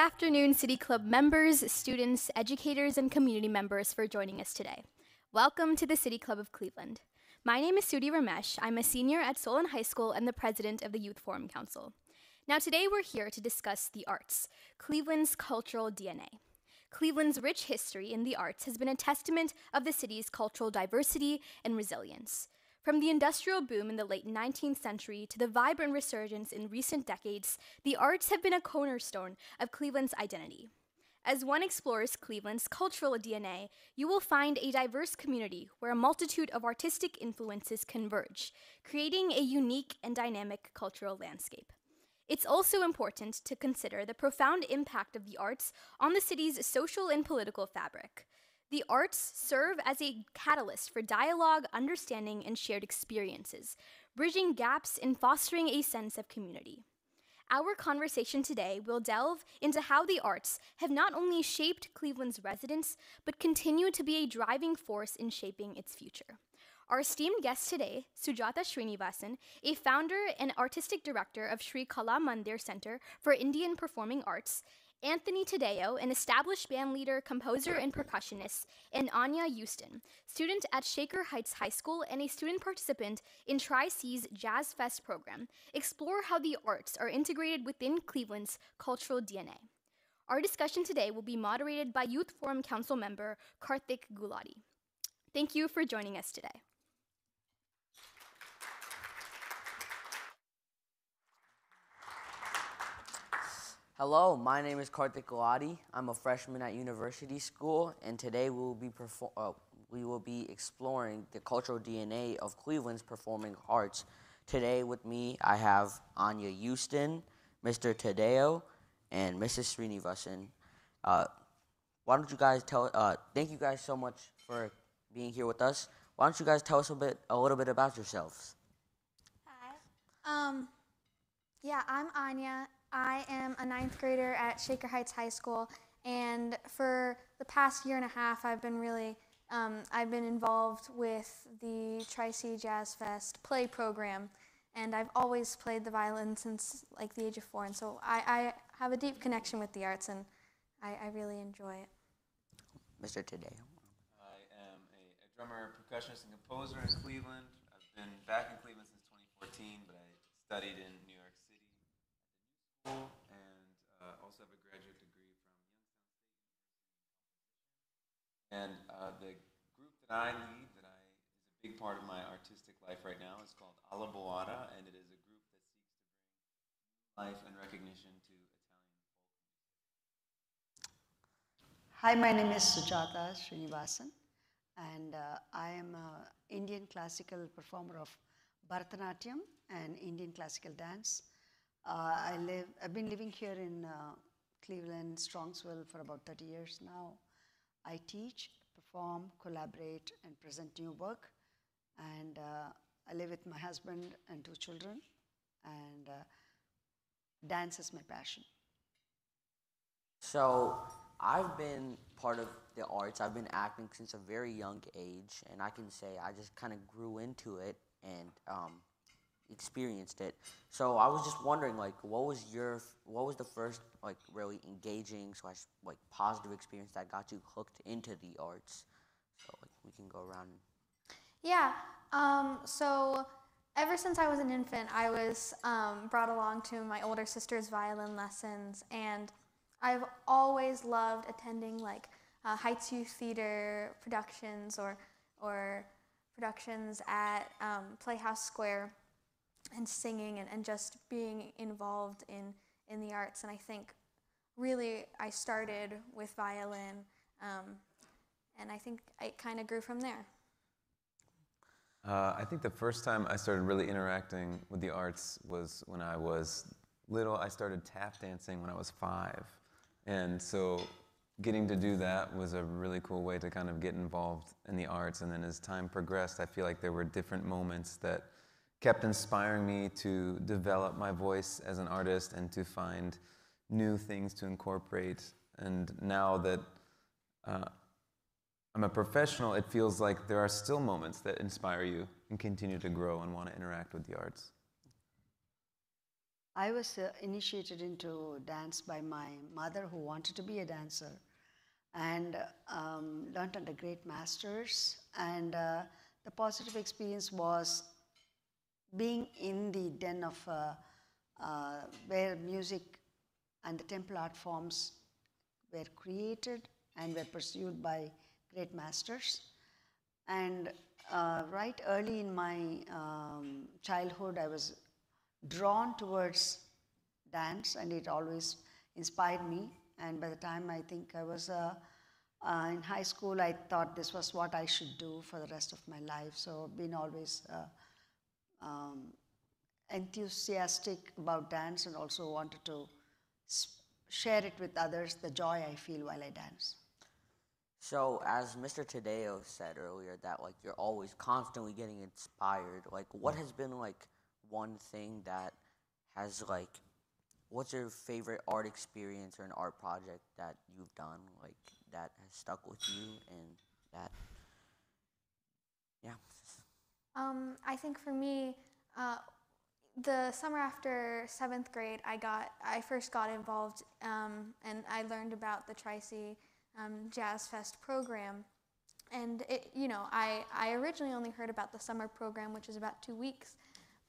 Afternoon, City Club members, students, educators, and community members for joining us today. Welcome to the City Club of Cleveland. My name is Sudhi Ramesh. I'm a senior at Solon High School and the president of the Youth Forum Council. Now, today we're here to discuss the arts, Cleveland's cultural DNA. Cleveland's rich history in the arts has been a testament of the city's cultural diversity and resilience. From the industrial boom in the late 19th century to the vibrant resurgence in recent decades, the arts have been a cornerstone of Cleveland's identity. As one explores Cleveland's cultural DNA, you will find a diverse community where a multitude of artistic influences converge, creating a unique and dynamic cultural landscape. It's also important to consider the profound impact of the arts on the city's social and political fabric. The arts serve as a catalyst for dialogue, understanding, and shared experiences, bridging gaps and fostering a sense of community. Our conversation today will delve into how the arts have not only shaped Cleveland's residents, but continue to be a driving force in shaping its future. Our esteemed guest today, Sujata Srinivasan, a founder and artistic director of Sri Kala Mandir Center for Indian Performing Arts, Anthony Taddeo, an established band leader, composer, and percussionist, and Anya Houston, student at Shaker Heights High School and a student participant in Tri C's Jazz Fest program, explore how the arts are integrated within Cleveland's cultural DNA. Our discussion today will be moderated by Youth Forum Council member Karthik Gulati. Thank you for joining us today. Hello, my name is Karthik Gulati. I'm a freshman at University School, and today we will be perfor- uh, we will be exploring the cultural DNA of Cleveland's performing arts. Today with me, I have Anya Houston, Mr. Taddeo, and Mrs. Srinivasan. Uh, why don't you guys tell? Uh, thank you guys so much for being here with us. Why don't you guys tell us a bit, a little bit about yourselves? Hi. Um, yeah, I'm Anya. I am a ninth grader at Shaker Heights High School, and for the past year and a half, I've been really um, I've been involved with the Tri C Jazz Fest play program, and I've always played the violin since like the age of four, and so I, I have a deep connection with the arts, and I, I really enjoy it. Mr. Taddeo. I am a, a drummer, percussionist, and composer in Cleveland. I've been back in Cleveland since 2014, but I studied in New York City at the New School and uh, also have a graduate degree from Youngstown State University in composition. And uh, the group that I lead, that I is a big part of my artistic life right now, is called Alla Boara, and it is a group that seeks to bring life and recognition to. Hi, my name is Sujata Srinivasan, and uh, I am an Indian classical performer of Bharatanatyam and Indian classical dance. Uh, I live, I've been living here in uh, Cleveland, Strongsville for about 30 years now. I teach, perform, collaborate, and present new work. And uh, I live with my husband and two children, and dance is my passion. So I've been part of the arts. I've been acting since a very young age, and I can say I just kind of grew into it and um, experienced it. So I was just wondering, like, what was your, what was the first like really engaging slash like positive experience that got you hooked into the arts? So like, we can go around. Yeah. Um, so ever since I was an infant, I was um, brought along to my older sister's violin lessons, and I've always loved attending like uh, Youth Theater productions or or productions at um, Playhouse Square, and singing and, and just being involved in in the arts. And I think really I started with violin, um, and I think it kind of grew from there. Uh, I think the first time I started really interacting with the arts was when I was little, I started tap dancing when I was five. And so getting to do that was a really cool way to kind of get involved in the arts. And then as time progressed, I feel like there were different moments that kept inspiring me to develop my voice as an artist and to find new things to incorporate. And now that uh, I'm a professional, it feels like there are still moments that inspire you and continue to grow and want to interact with the arts. I was uh, initiated into dance by my mother, who wanted to be a dancer, and um, learned under great masters. And uh, the positive experience was being in the den of uh, uh, where music and the temple art forms were created and were pursued by great masters. And uh, right early in my um, childhood, I was drawn towards dance, and it always inspired me. And by the time I think I was uh, uh, in high school, I thought this was what I should do for the rest of my life. So, been always uh, um, enthusiastic about dance and also wanted to share it with others the joy I feel while I dance. So, as Mr. Taddeo said earlier, that like you're always constantly getting inspired. Like, what has been like one thing that has like, what's your favorite art experience or an art project that you've done like that has stuck with you and that, yeah. Um, I think for me, uh, the summer after seventh grade, I got I first got involved um, and I learned about the Tri-C um, Jazz Fest program. And it, you know, I, I originally only heard about the summer program, which is about two weeks.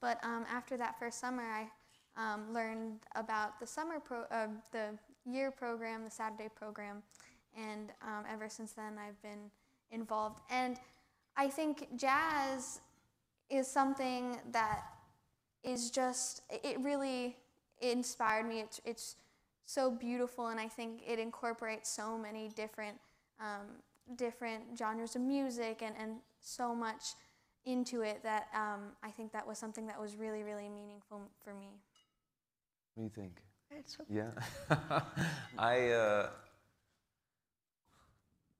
But um, after that first summer, I um, learned about the summer pro, uh, the year program, the Saturday program, and um, ever since then I've been involved. And I think jazz is something that is just it really inspired me. It's it's so beautiful, and I think it incorporates so many different um, different genres of music and, and so much into it that um, I think that was something that was really really meaningful for me. What do you think? It's okay. Yeah, I uh,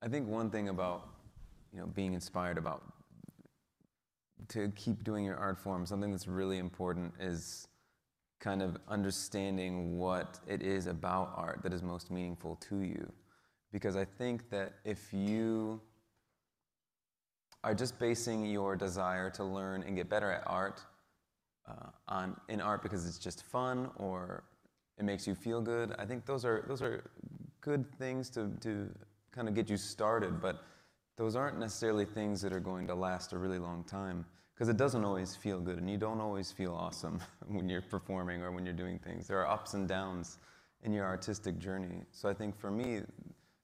I think one thing about you know being inspired about to keep doing your art form, something that's really important is kind of understanding what it is about art that is most meaningful to you. Because I think that if you are just basing your desire to learn and get better at art uh, on in art because it's just fun or it makes you feel good, I think those are those are good things to, to kind of get you started, but those aren't necessarily things that are going to last a really long time because it doesn't always feel good and you don't always feel awesome when you're performing or when you're doing things. There are ups and downs in your artistic journey. So I think for me,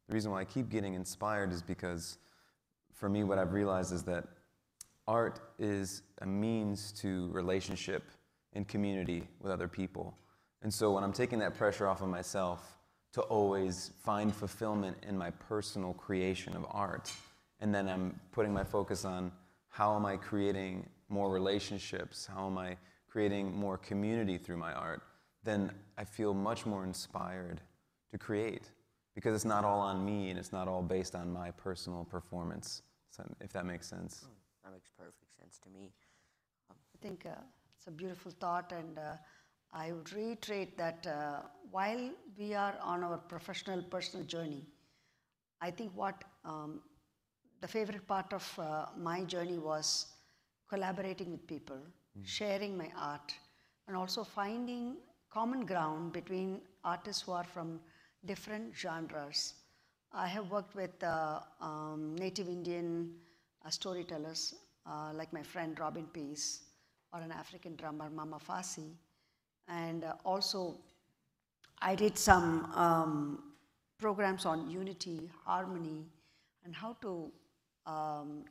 the reason why I keep getting inspired is because for me, what I've realized is that art is a means to relationship and community with other people. And so when I'm taking that pressure off of myself to always find fulfillment in my personal creation of art, and then I'm putting my focus on how am I creating more relationships, how am I creating more community through my art, then I feel much more inspired to create because it's not all on me and it's not all based on my personal performance, if that makes sense. That makes perfect sense to me. I think uh, it's a beautiful thought, and uh, I would reiterate that uh, while we are on our professional, personal journey, I think what um, the favorite part of uh, my journey was collaborating with people, mm. sharing my art, and also finding common ground between artists who are from different genres. I have worked with uh, um, native Indian uh, storytellers uh, like my friend Robin Peace or an African drummer, Mama Fasi. And uh, also, I did some um, programs on unity, harmony, and how to um,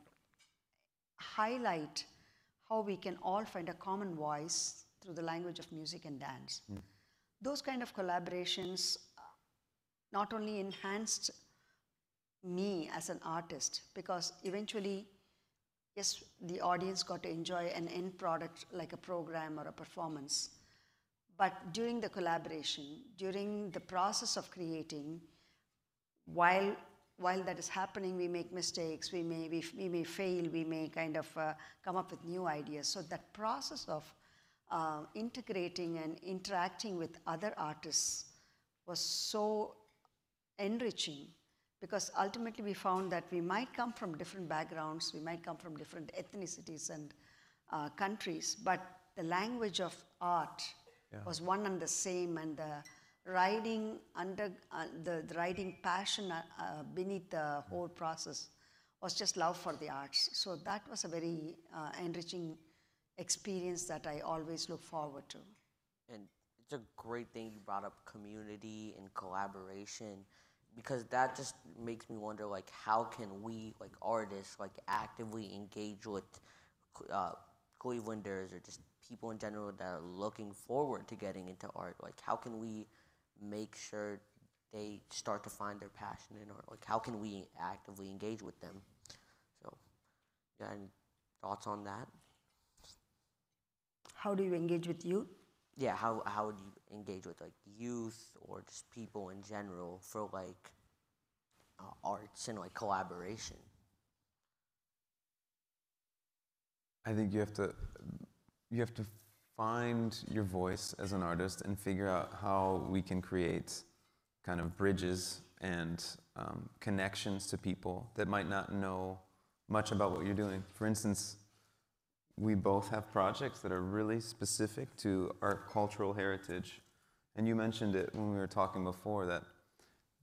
highlight how we can all find a common voice through the language of music and dance. Mm. Those kind of collaborations not only enhanced me as an artist, because eventually, yes, the audience got to enjoy an end product like a program or a performance, but during the collaboration, during the process of creating, while while that is happening, we make mistakes, we may, we, we may fail, we may kind of uh, come up with new ideas. So that process of uh, integrating and interacting with other artists was so enriching because ultimately we found that we might come from different backgrounds, we might come from different ethnicities and uh, countries, but the language of art was one and the same, and the riding under uh, the, the riding passion uh, uh, beneath the whole process was just love for the arts. So that was a very uh, enriching experience that I always look forward to. And it's a great thing you brought up community and collaboration because that just makes me wonder like how can we like artists like actively engage with uh, Clevelanders or just people in general that are looking forward to getting into art like how can we make sure they start to find their passion in art like how can we actively engage with them? So yeah any thoughts on that? How do you engage with youth? yeah how, how would you engage with like youth or just people in general for like uh, arts and like collaboration? I think you have to you have to find your voice as an artist and figure out how we can create kind of bridges and um, connections to people that might not know much about what you're doing. For instance, we both have projects that are really specific to our cultural heritage. And you mentioned it when we were talking before that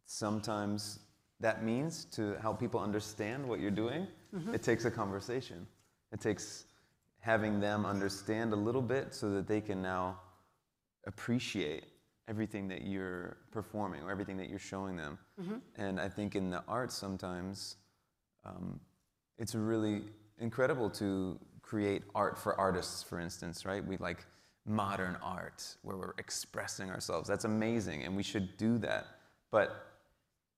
sometimes that means to help people understand what you're doing, it takes a conversation. It takes having them understand a little bit so that they can now appreciate everything that you're performing or everything that you're showing them. And I think in the arts sometimes um, it's really incredible to create art for artists, for instance, right? We like modern art where we're expressing ourselves. That's amazing, and we should do that. But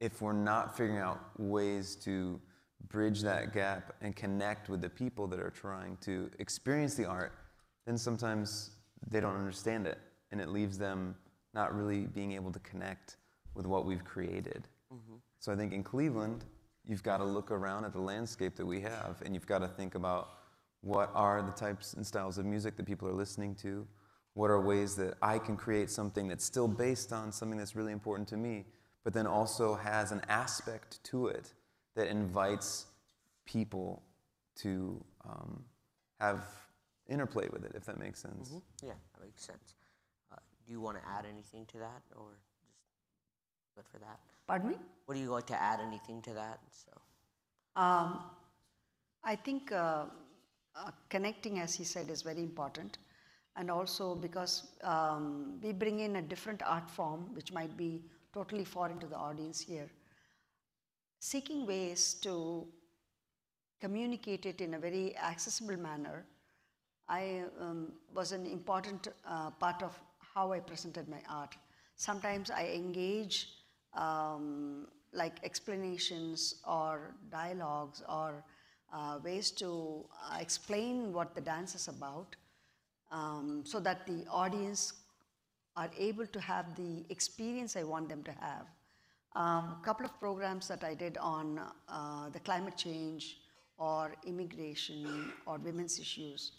if we're not figuring out ways to bridge that gap and connect with the people that are trying to experience the art, then sometimes they don't understand it, and it leaves them not really being able to connect with what we've created. Mm-hmm. So I think in Cleveland, you've got to look around at the landscape that we have, and you've got to think about what are the types and styles of music that people are listening to. What are ways that I can create something that's still based on something that's really important to me, but then also has an aspect to it that invites people to um, have interplay with it, if that makes sense. yeah that makes sense uh, do you want to add anything to that or just good for that Pardon me? would you like to add anything to that so Um, I think uh, uh, connecting, as he said, is very important. And also because um, we bring in a different art form, which might be totally foreign to the audience here, seeking ways to communicate it in a very accessible manner, I um, was an important uh, part of how I presented my art. Sometimes I engage um, like explanations or dialogues or uh, ways to uh, explain what the dance is about um, so that the audience are able to have the experience I want them to have. A couple of programs that I did on uh, the climate change or immigration or women's issues.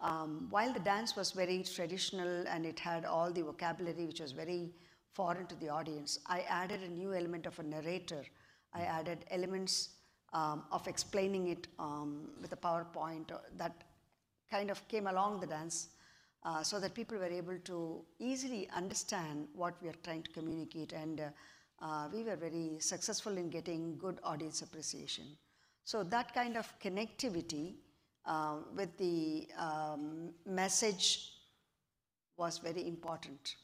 Um, while the dance was very traditional and it had all the vocabulary which was very foreign to the audience, I added a new element of a narrator. I added elements um, of explaining it um, with a PowerPoint that kind of came along the dance uh, so that people were able to easily understand what we are trying to communicate. And uh, uh, we were very successful in getting good audience appreciation. So that kind of connectivity uh, with the um, message was very important.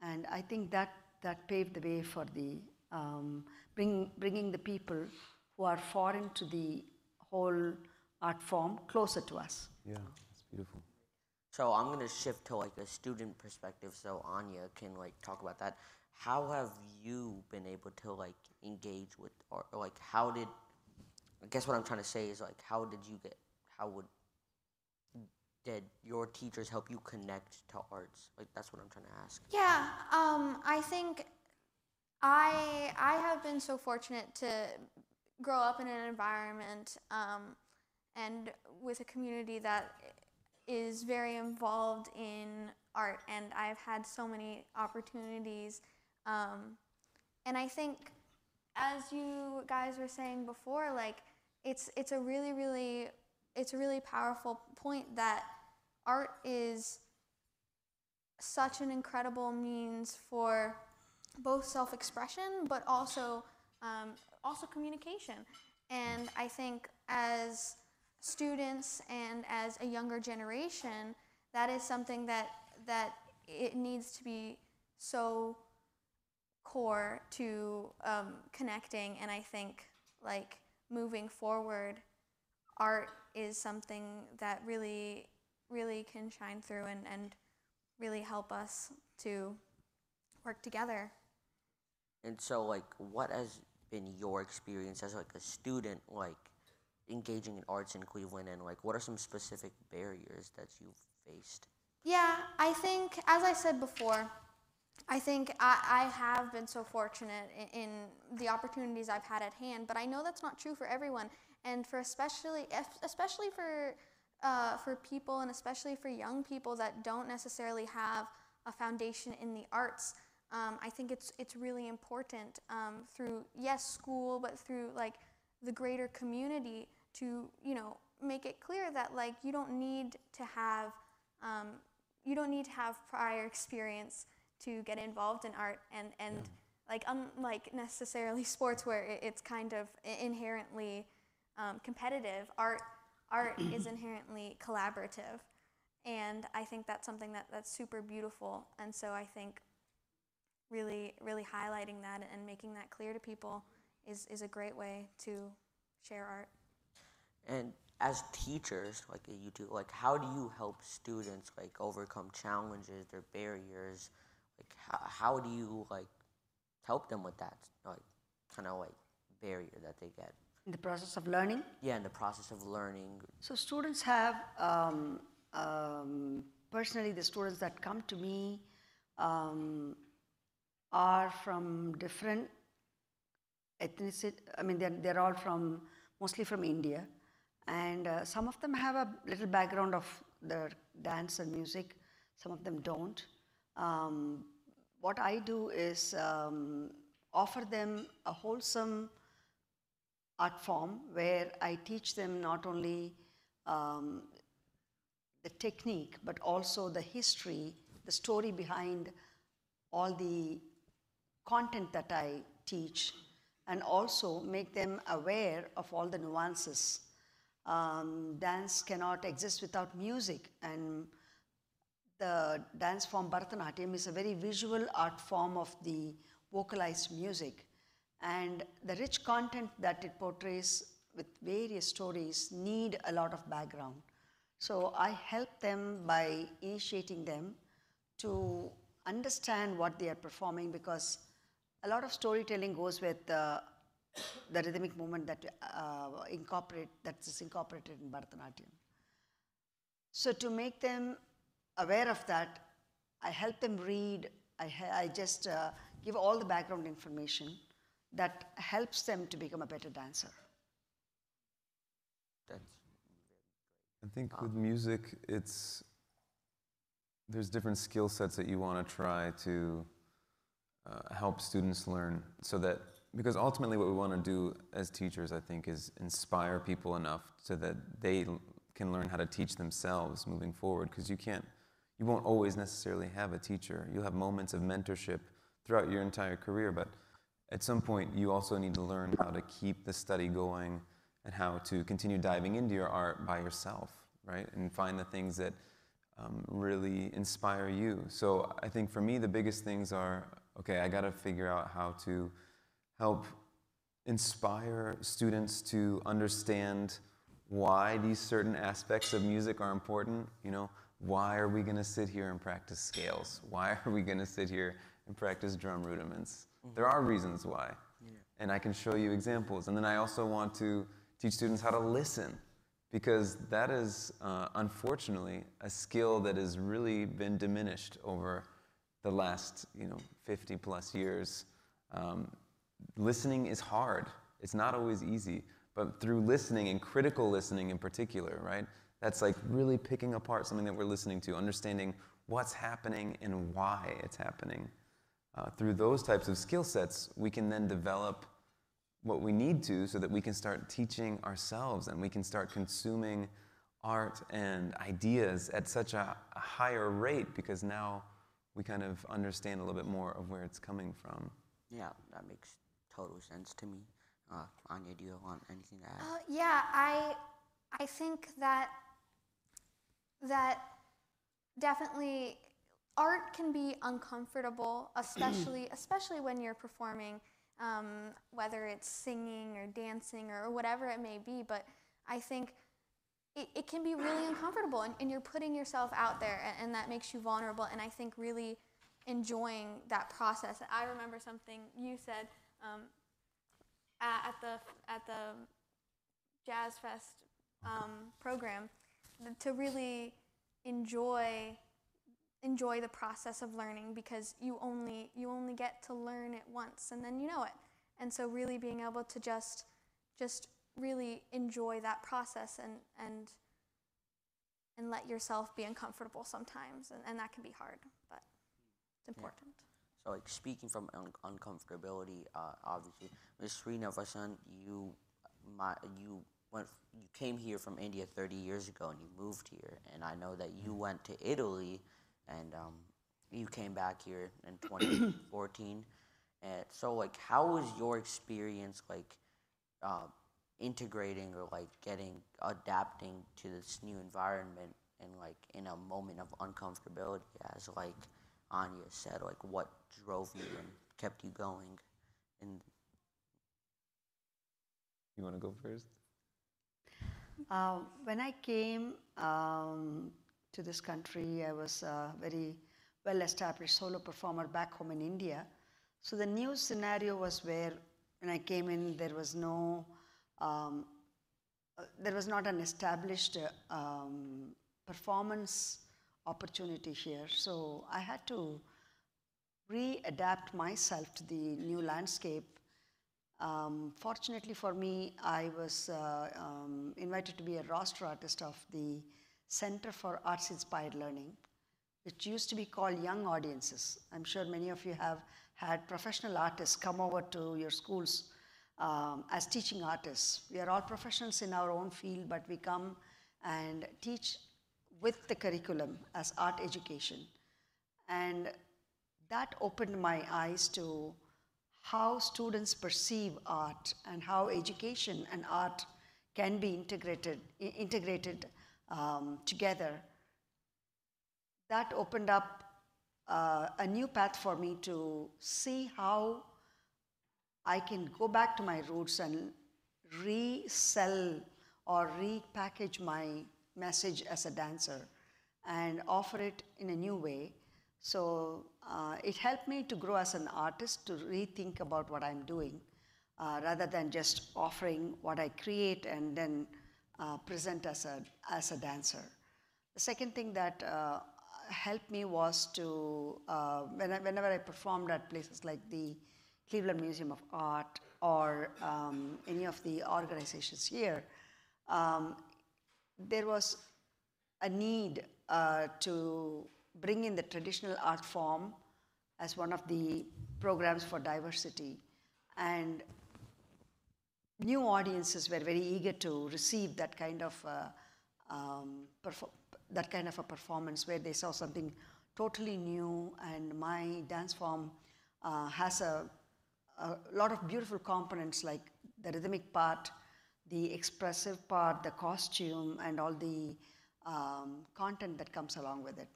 And I think that, that paved the way for the um, bring, bringing the people who are foreign to the whole art form closer to us. Yeah, it's beautiful. So I'm gonna shift to like a student perspective. So Anya can like talk about that. How have you been able to like engage with or, or like how did? I guess what I'm trying to say is like how did you get? How would did your teachers help you connect to arts? Like that's what I'm trying to ask. Yeah, um, I think I I have been so fortunate to grow up in an environment um, and with a community that is very involved in art, and I've had so many opportunities. Um, and I think, as you guys were saying before, like it's it's a really really it's a really powerful point that art is such an incredible means for both self-expression but also um, also communication. And i think as students and as a younger generation that is something that that it needs to be so core to um, connecting and i think like moving forward art is something that really really can shine through and, and really help us to work together. And so, like, what has been your experience as like a student, like engaging in arts in Cleveland, and like, what are some specific barriers that you've faced? Yeah, I think, as I said before, I think I, I have been so fortunate in, in, the opportunities I've had at hand, but I know that's not true for everyone, and for especially, especially for uh, for people and especially for young people that don't necessarily have a foundation in the arts. Um, I think it's it's really important um, through yes school, but through like the greater community to you know make it clear that like you don't need to have um, you don't need to have prior experience to get involved in art and and yeah. like unlike necessarily sports where it, it's kind of inherently um, competitive art art is inherently collaborative. And I think that's something that, that's super beautiful. And so I think really, really highlighting that and making that clear to people is, is a great way to share art. And as teachers, like you do, like how do you help students like overcome challenges, their barriers? Like how, how do you like help them with that like kind of like barrier that they get? In the process of learning? Yeah, in the process of learning. So students have, um, um, personally, the students that come to me um, are from different ethnicity. I mean, they're, they're all from, mostly from India. And uh, some of them have a little background of the dance and music. Some of them don't. Um, what I do is um, offer them a wholesome art form where I teach them not only um, the technique but also the history, the story behind all the content that I teach and also make them aware of all the nuances. Um, dance cannot exist without music and the dance form Bharatanatyam is a very visual art form of the vocalized music and the rich content that it portrays with various stories need a lot of background. So I help them by initiating them to understand what they are performing because a lot of storytelling goes with uh, the rhythmic movement that uh, incorporate that is incorporated in Bharatanatyam. So to make them aware of that, I help them read. I, I just uh, give all the background information that helps them to become a better dancer. That's I think with music, it's there's different skill sets that you want to try to uh, help students learn so that because ultimately what we want to do as teachers i think is inspire people enough so that they can learn how to teach themselves moving forward because you can't you won't always necessarily have a teacher you'll have moments of mentorship throughout your entire career but at some point, you also need to learn how to keep the study going and how to continue diving into your art by yourself, right? And find the things that um, really inspire you. So I think for me, the biggest things are okay, I got to figure out how to help inspire students to understand why these certain aspects of music are important. You know, why are we going to sit here and practice scales? Why are we going to sit here and practice drum rudiments? There are reasons why. Yeah. And I can show you examples. And then I also want to teach students how to listen. because that is uh, unfortunately a skill that has really been diminished over the last you know 50 plus years. Um, listening is hard. It's not always easy, but through listening and critical listening in particular, right? That's like really picking apart something that we're listening to, understanding what's happening and why it's happening. Uh, through those types of skill sets, we can then develop what we need to so that we can start teaching ourselves and we can start consuming art and ideas at such a, a higher rate because now we kind of understand a little bit more of where it's coming from. Yeah, that makes total sense to me. Uh, Anya, do you want anything to add? Uh, yeah, I I think that that definitely art can be uncomfortable, especially especially when you're performing, um, whether it's singing or dancing or whatever it may be. But I think it, it can be really uncomfortable, and, and, you're putting yourself out there, and, and, that makes you vulnerable. And I think really enjoying that process. I remember something you said um, at, at, the at the Jazz Fest um, program to really enjoy enjoy the process of learning because you only you only get to learn it once and then you know it and so really being able to just just really enjoy that process and and and let yourself be uncomfortable sometimes and, and that can be hard but it's important yeah. so like speaking from un- uncomfortability uh, obviously Ms. Srinivasan you my you went you came here from India 30 years ago and you moved here and I know that you went to Italy and um, you came back here in 2014 and so like how was your experience like uh, integrating or like getting adapting to this new environment and like in a moment of uncomfortability as like Anya said like what drove you and kept you going and you want to go first uh, when I came um, to this country, I was a very well established solo performer back home in India. So the new scenario was where when I came in, there was no, um, uh, there was not an established uh, um, performance opportunity here. So I had to readapt myself to the new landscape um, fortunately for me, I was uh, um, invited to be a roster artist of the Center for Arts Inspired Learning, which used to be called Young Audiences. I'm sure many of you have had professional artists come over to your schools um, as teaching artists. We are all professionals in our own field, but we come and teach with the curriculum as art education. And that opened my eyes to how students perceive art and how education and art can be integrated, integrated um, together. That opened up uh, a new path for me to see how I can go back to my roots and resell or repackage my message as a dancer and offer it in a new way so uh, it helped me to grow as an artist to rethink about what I'm doing uh, rather than just offering what I create and then uh, present as a, as a dancer. The second thing that uh, helped me was to, uh, when I, whenever I performed at places like the Cleveland Museum of Art or um, any of the organizations here, um, there was a need uh, to bring in the traditional art form as one of the programs for diversity. And new audiences were very eager to receive that kind of uh, um, that kind of a performance where they saw something totally new and my dance form uh, has a, a, lot of beautiful components like the rhythmic part, the expressive part, the costume and all the um, content that comes along with it.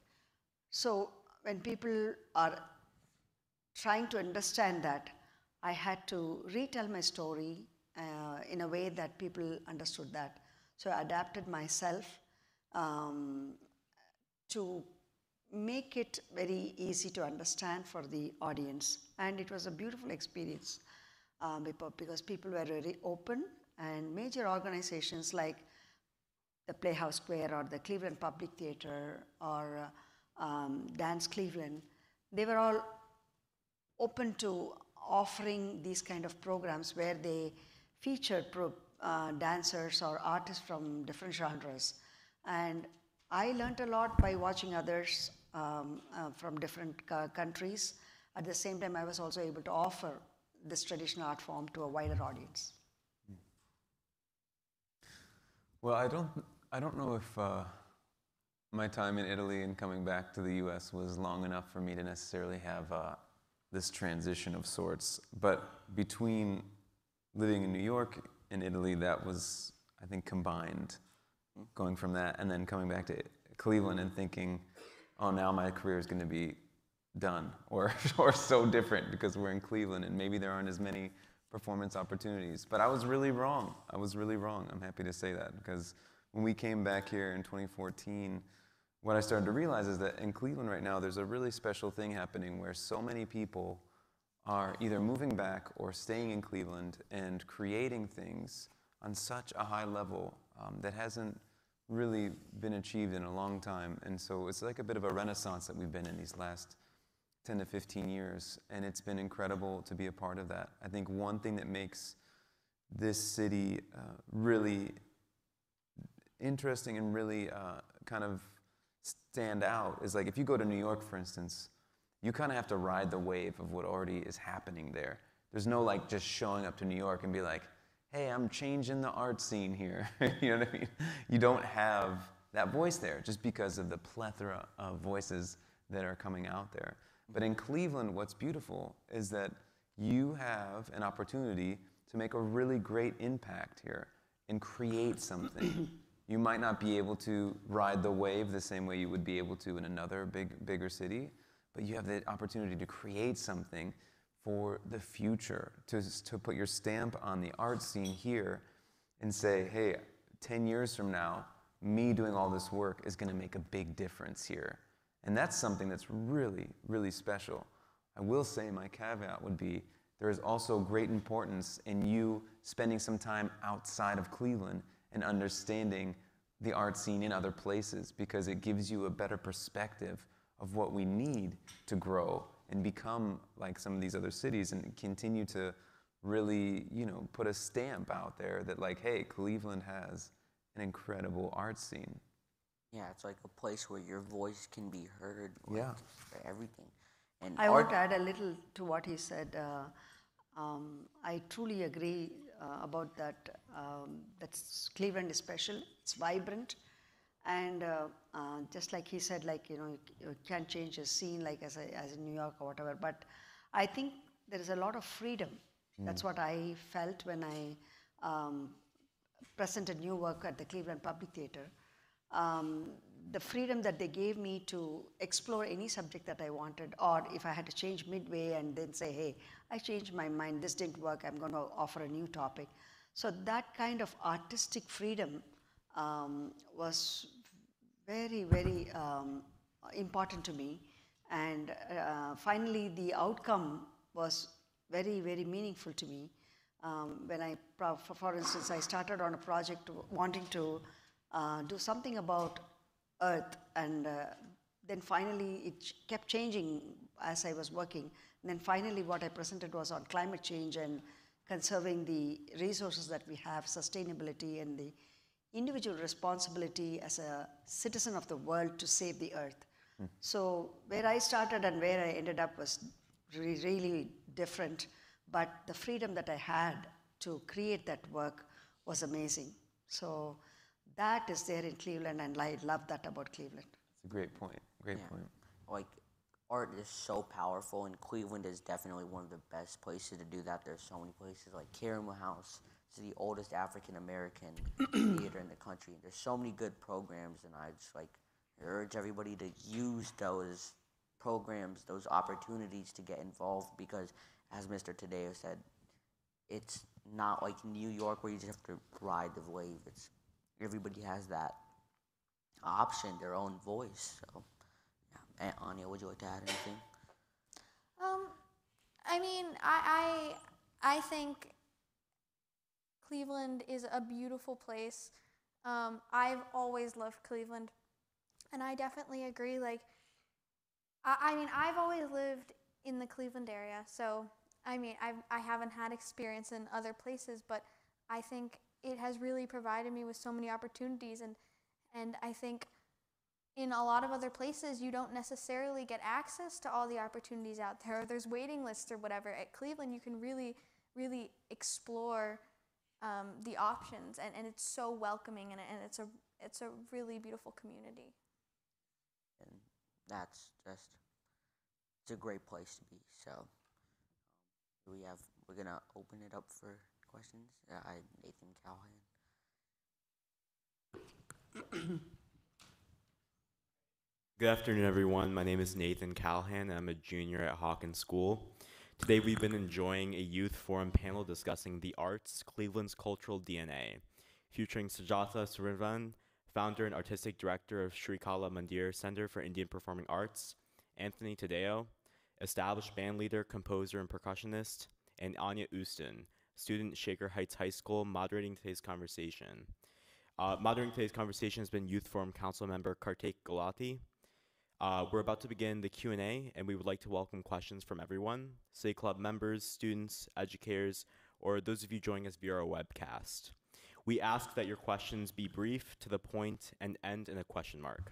So when people are trying to understand that, I had to retell my story uh, in a way that people understood that. So I adapted myself um, to make it very easy to understand for the audience. And it was a beautiful experience um, because people were very open and major organizations like the Playhouse Square or the Cleveland Public Theater or uh, um, Dance Cleveland, they were all open to offering these kind of programs where they featured pro, uh, dancers or artists from different genres. And I learned a lot by watching others um, uh, from different countries. At the same time, I was also able to offer this traditional art form to a wider audience. Well, I don't, I don't know if uh, my time in Italy and coming back to the U.S. was long enough for me to necessarily have uh, this transition of sorts. But between living in New York and Italy, that was, I think, combined. Going from that and then coming back to Cleveland and thinking, oh, now my career is going to be done or, or so different because we're in Cleveland and maybe there aren't as many performance opportunities. But I was really wrong. I was really wrong. I'm happy to say that because when we came back here in 2014, what I started to realize is that in Cleveland right now, there's a really special thing happening where so many people are either moving back or staying in Cleveland and creating things on such a high level um, that hasn't really been achieved in a long time. And so it's like a bit of a renaissance that we've been in these last 10 to 15 years. And it's been incredible to be a part of that. I think one thing that makes this city uh, really interesting and really uh, kind of stand out is like if you go to New York, for instance, you kind of have to ride the wave of what already is happening there. There's no like just showing up to New York and be like, hey, I'm changing the art scene here. you know what I mean? You don't have that voice there just because of the plethora of voices that are coming out there. But in Cleveland, what's beautiful is that you have an opportunity to make a really great impact here and create something. you might not be able to ride the wave the same way you would be able to in another big, bigger city, but you have the opportunity to create something for the future, to, to put your stamp on the art scene here and say, hey, 10 years from now, me doing all this work is going to make a big difference here. And that's something that's really, really special. I will say my caveat would be there is also great importance in you spending some time outside of Cleveland and understanding the art scene in other places because it gives you a better perspective of what we need to grow and become like some of these other cities and continue to really, you know, put a stamp out there that like, hey, Cleveland has an incredible art scene. Yeah, it's like a place where your voice can be heard. like, Yeah. For everything. And I art, want to add a little to what he said. Uh, um, I truly agree uh, about that. Um, that's Cleveland is special. It's vibrant, and uh, uh, just like he said, like you know, you, you can't change a scene like as a, as in New York or whatever. But I think there is a lot of freedom. That's what I felt when I um, presented new work at the Cleveland Public Theater. Um, the freedom that they gave me to explore any subject that I wanted, or if I had to change midway and then say, hey, I changed my mind, this didn't work, I'm going to offer a new topic. So that kind of artistic freedom um, was very, very um, important to me. And uh, finally, the outcome was very, very meaningful to me. Um, when I, for, instance, I started on a project wanting to uh, do something about Earth, and uh, then finally it ch- kept changing as I was working. And then finally, what I presented was on climate change and conserving the resources that we have, sustainability, and the individual responsibility as a citizen of the world to save the Earth. So where I started and where I ended up was re- really different, but the freedom that I had to create that work was amazing. So that is there in Cleveland, and I love that about Cleveland. It's a great point. Great Yeah. point. like art is so powerful, and Cleveland is definitely one of the best places to do that. There's so many places like Karamu House. It's the oldest African American theater in the country. There's so many good programs, and I just like urge everybody to use those programs, those opportunities to get involved because, as Mr. Taddeo said, it's not like New York where you just have to ride the wave. It's everybody has that option, their own voice. So, yeah. And Anya, would you like to add anything? Um, I mean, I, I, I think Cleveland is a beautiful place. Um, I've always loved Cleveland, and I definitely agree. Like, I, I mean, I've always lived in the Cleveland area, so I mean, I've, I haven't had experience in other places, but I think it has really provided me with so many opportunities, and and I think in a lot of other places you don't necessarily get access to all the opportunities out there. Or there's waiting lists or whatever. At Cleveland, you can really, really explore um, the options, and, and it's so welcoming, and, and it's a it's a really beautiful community. and that's just it's a great place to be. So we have we're gonna open it up for questions. Uh, I Nathan Callahan. Good afternoon, everyone. My name is Nathan Callahan, and I'm a junior at Hawken School. Today, we've been enjoying a youth forum panel discussing the arts, Cleveland's cultural DNA, featuring Sujatha Srinivasan, founder and artistic director of Sri Kala Mandir Center for Indian Performing Arts, Anthony Taddeo, established band leader, composer, and percussionist, and Anya Uston, student Shaker Heights High School, moderating today's conversation. Uh, moderating today's conversation has been Youth Forum Council member Kartik Gulati. Uh, we're about to begin the Q&A, and we would like to welcome questions from everyone, City Club members, students, educators, or those of you joining us via our webcast. We ask that your questions be brief, to the point, and end in a question mark.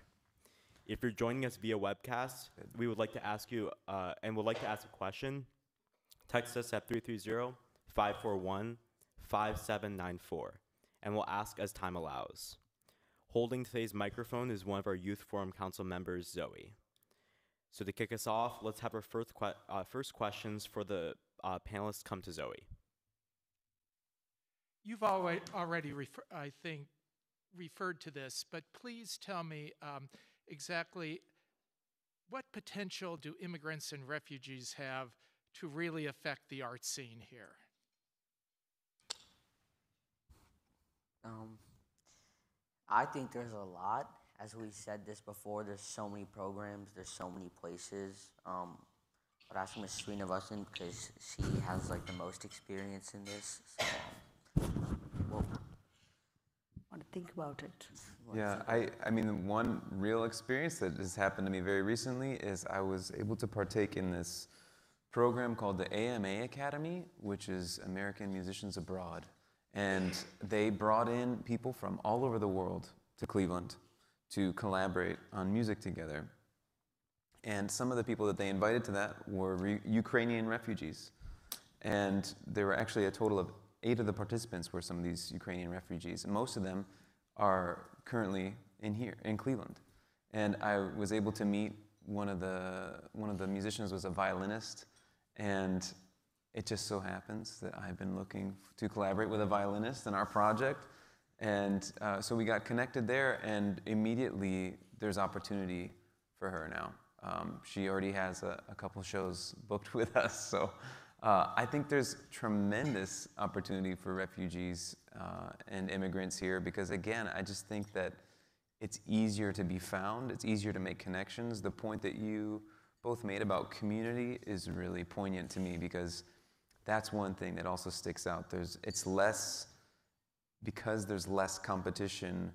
If you're joining us via webcast, we would like to ask you, uh, and would like to ask a question, text us at 330-541-5794, and we'll ask as time allows. Holding today's microphone is one of our Youth Forum Council members, Zoe. So to kick us off, let's have our first, que- uh, first questions for the uh, panelists come to Zoe. You've already, already I think, referred to this, but please tell me um, exactly what potential do immigrants and refugees have to really affect the art scene here? Um, I think there's a lot. As we said this before, there's so many programs, there's so many places. Um, but ask Miss Srinivasan because she has like the most experience in this. So, well, Want to think about it? Yeah, I, I mean, the one real experience that has happened to me very recently is I was able to partake in this program called the AMA Academy, which is American Musicians Abroad. And they brought in people from all over the world to Cleveland to collaborate on music together. And some of the people that they invited to that were re- Ukrainian refugees. And there were actually a total of eight of the participants were some of these Ukrainian refugees. And most of them are currently in here, in Cleveland. And I was able to meet one of the, one of the musicians was a violinist. And it just so happens that I've been looking to collaborate with a violinist in our project. And uh, so we got connected there, and immediately there's opportunity for her now. Um, she already has a, a couple shows booked with us. So uh, I think there's tremendous opportunity for refugees uh, and immigrants here because, again, I just think that it's easier to be found, it's easier to make connections. The point that you both made about community is really poignant to me because that's one thing that also sticks out. There's, it's less, because there's less competition,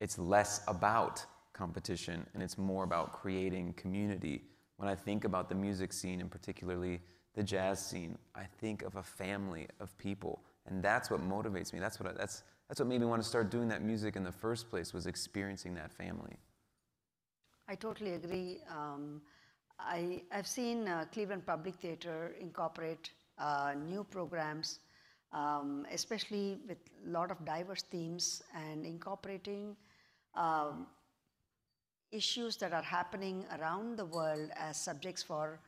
it's less about competition and it's more about creating community. When I think about the music scene and particularly the jazz scene, I think of a family of people. And that's what motivates me. That's what, I, that's, that's what made me want to start doing that music in the first place was experiencing that family. I totally agree. Um, I, I've seen uh, Cleveland Public Theater incorporate new programs, um, especially with a lot of diverse themes and incorporating um, issues that are happening around the world as subjects for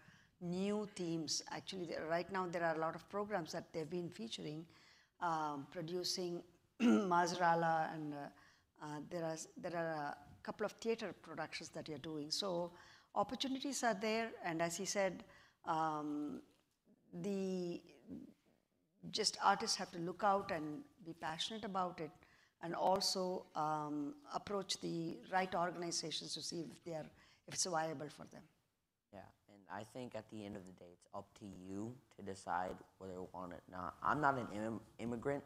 new themes. Actually, right now there are a lot of programs that they've been featuring, um, producing Mazrala, and uh, uh, there are there are a couple of theater productions that you're doing. So opportunities are there, and as he said, um, the just artists have to look out and be passionate about it and also um, approach the right organizations to see if they are if it's viable for them yeah, and I think at the end of the day, it's up to you to decide whether you want it or not. I'm not an Im- immigrant,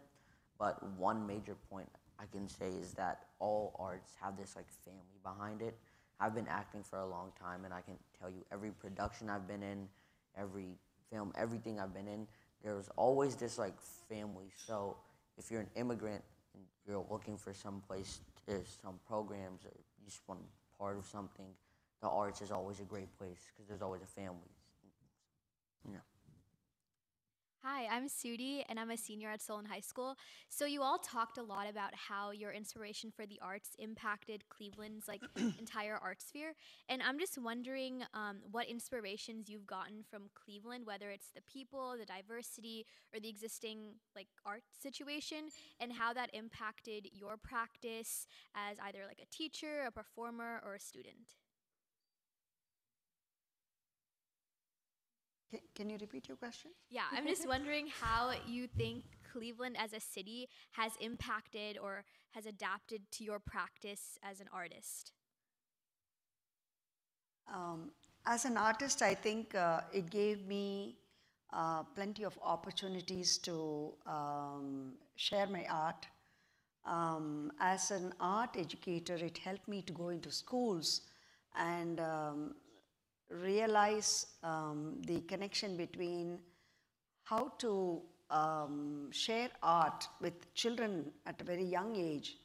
but one major point I can say is that all arts have this like family behind it. I've been acting for a long time, and I can tell you every production I've been in, every film, everything I've been in, there was always this like family. So if you're an immigrant and you're looking for some place, there's some programs, or you just want to be part of something, the arts is always a great place because there's always a family. Yeah. Hi, I'm Sudi, and I'm a senior at Solon High School. So you all talked a lot about how your inspiration for the arts impacted Cleveland's like entire art sphere, and I'm just wondering um, what inspirations you've gotten from Cleveland, whether it's the people, the diversity, or the existing like art situation, and how that impacted your practice as either like a teacher, a performer, or a student. Can, can you repeat your question? Yeah, I'm just wondering how you think Cleveland as a city has impacted or has adapted to your practice as an artist. Um, as an artist, I think uh, it gave me uh, plenty of opportunities to um, share my art. Um, as an art educator, it helped me to go into schools and um, realize um, the connection between how to um, share art with children at a very young age.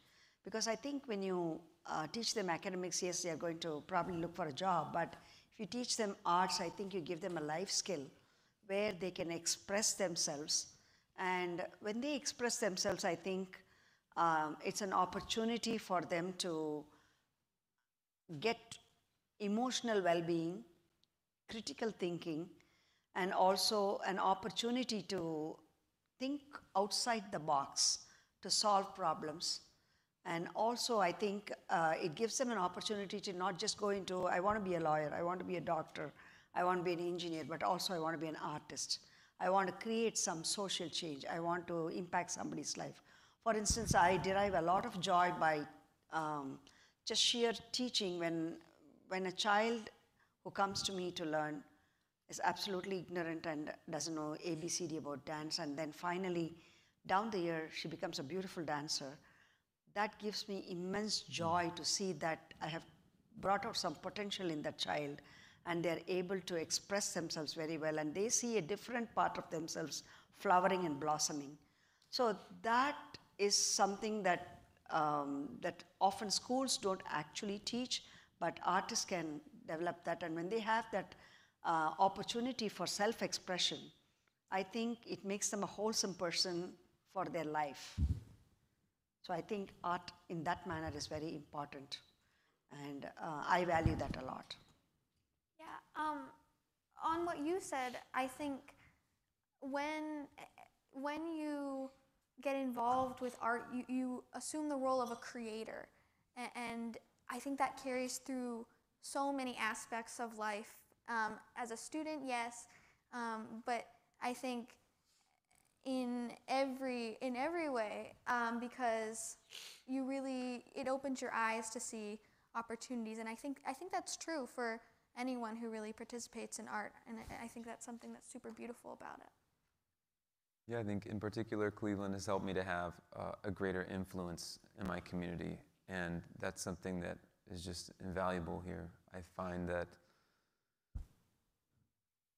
Because I think when you uh, teach them academics, yes, they are going to probably look for a job, but if you teach them arts, I think you give them a life skill where they can express themselves. And when they express themselves, I think um, it's an opportunity for them to get emotional well being critical thinking and also an opportunity to think outside the box to solve problems. And also, I think uh, it gives them an opportunity to not just go into, I want to be a lawyer, I want to be a doctor, I want to be an engineer, but also I want to be an artist. I want to create some social change. I want to impact somebody's life. For instance, I derive a lot of joy by um, just sheer teaching when, when a child who comes to me to learn is absolutely ignorant and doesn't know ABCD about dance, and then finally, down the year, she becomes a beautiful dancer. That gives me immense joy to see that I have brought out some potential in that child and they're able to express themselves very well and they see a different part of themselves flowering and blossoming. So that is something that, um, that often schools don't actually teach, but artists can develop that. And when they have that uh, opportunity for self expression, I think it makes them a wholesome person for their life. So I think art in that manner is very important. And uh, I value that a lot. Yeah, um, on what you said, I think when, when you get involved with art, you, you assume the role of a creator. And I think that carries through so many aspects of life. Um, as a student, yes, um, but I think in every in every way um, because you really it opens your eyes to see opportunities, and I think I think that's true for anyone who really participates in art, and I think that's something that's super beautiful about it. Yeah, I think in particular, Cleveland has helped me to have uh, a greater influence in my community, and that's something that is just invaluable here. I find that,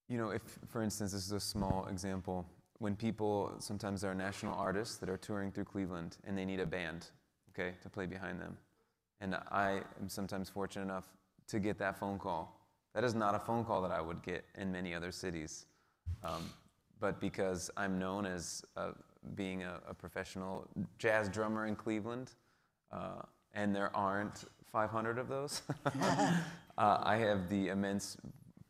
you know, if, for instance, this is a small example, when people, sometimes there are national artists that are touring through Cleveland and they need a band, okay, to play behind them. And I am sometimes fortunate enough to get that phone call. That is not a phone call that I would get in many other cities. Um, but because I'm known as uh, being a, a, professional jazz drummer in Cleveland, uh, and there aren't 500 of those. uh, I have the immense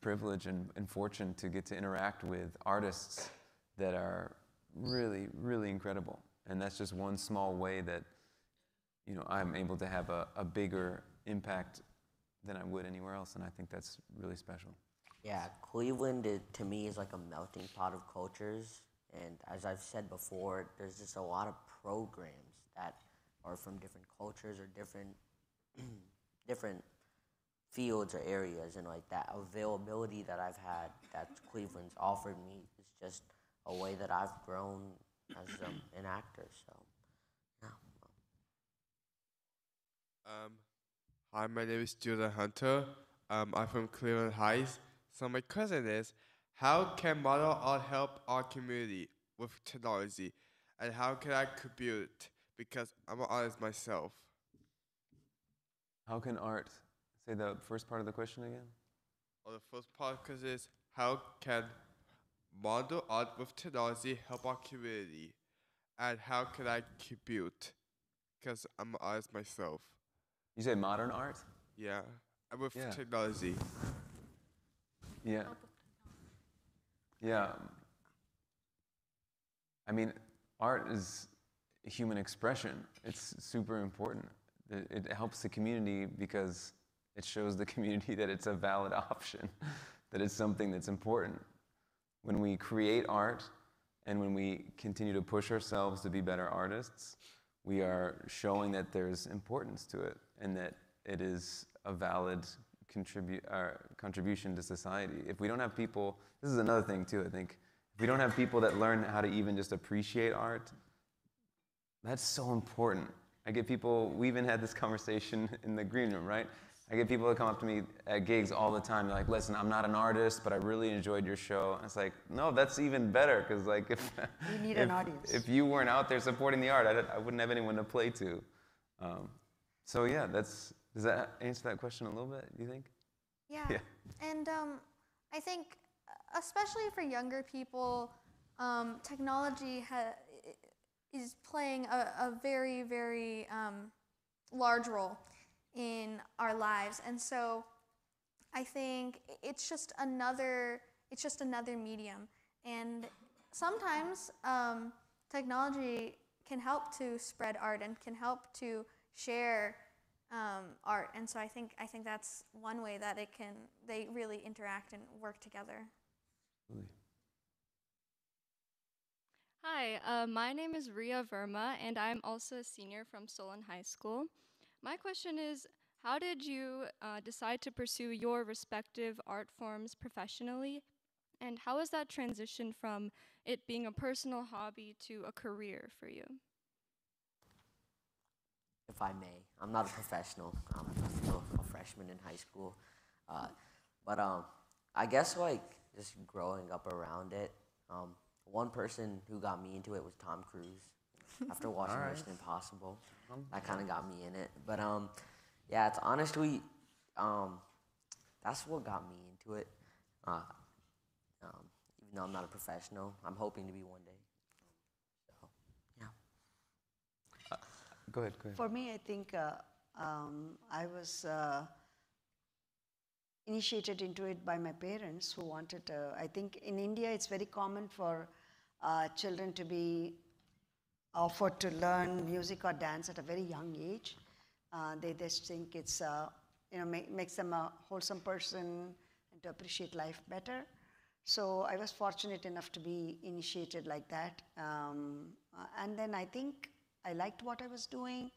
privilege and, and, fortune to get to interact with artists that are really, really incredible. And that's just one small way that, you know, I'm able to have a, a bigger impact than I would anywhere else. And I think that's really special. Yeah, Cleveland to me is like a melting pot of cultures. And as I've said before, there's just a lot of programs that are from different cultures or different different fields or areas and like that availability that I've had that Cleveland's offered me is just a way that I've grown as um, an actor. So, yeah. Um, hi, my name is Judah Hunter. Um, I'm from Cleveland Heights. So my question is, how can model art help our community with technology, and how can I contribute? Because I'm an artist myself. How can art, say the first part of the question again? Or the first part question is, how can model art with technology help our community, and how can I contribute? Because I'm an artist myself. You say modern art? Yeah, and with Yeah. technology. Yeah. Yeah. I mean, art is human expression. It's super important. It, it helps the community because it shows the community that it's a valid option, that it's something that's important. When we create art and when we continue to push ourselves to be better artists, we are showing that there's importance to it and that it is a valid contribu- uh, contribution to society. If we don't have people, this is another thing too, I think. If we don't have people that learn how to even just appreciate art, that's so important. I get people, we even had this conversation in the green room, right? I get people that come up to me at gigs all the time. They're like, listen, I'm not an artist, but I really enjoyed your show. And it's like, no, that's even better, because like if, if, an audience. if you weren't out there supporting the art, I, I wouldn't have anyone to play to. Um, so yeah, that's, does that answer that question a little bit, do you think? Yeah. Yeah. And um, I think, especially for younger people, um, technology is playing a, a very, very um, large role in our lives. And so I think it's just another, it's just another medium. And sometimes um, technology can help to spread art and can help to share um, art, and so I think I think that's one way that it can they really interact and work together. Hi, uh, my name is Ria Verma, and I'm also a senior from Solon High School. My question is How did you uh, decide to pursue your respective art forms professionally? And how has that transitioned from it being a personal hobby to a career for you? if I may. I'm not a professional. I'm still a freshman in high school. Uh, but um, I guess like just growing up around it, um, one person who got me into it was Tom Cruise. After watching Alright. Mission Impossible, that kind of got me in it. But um, yeah, it's honestly, um, that's what got me into it. Uh, um, even though I'm not a professional, I'm hoping to be one day. So, yeah. Go ahead, go ahead. For me, I think uh, um, I was uh, initiated into it by my parents who wanted. Uh, I think in India, it's very common for uh, children to be offered to learn music or dance at a very young age. Uh, they just think it's, uh, you know, ma- makes them a wholesome person and to appreciate life better. So I was fortunate enough to be initiated like that. Um, uh, and then I think I liked what I was doing.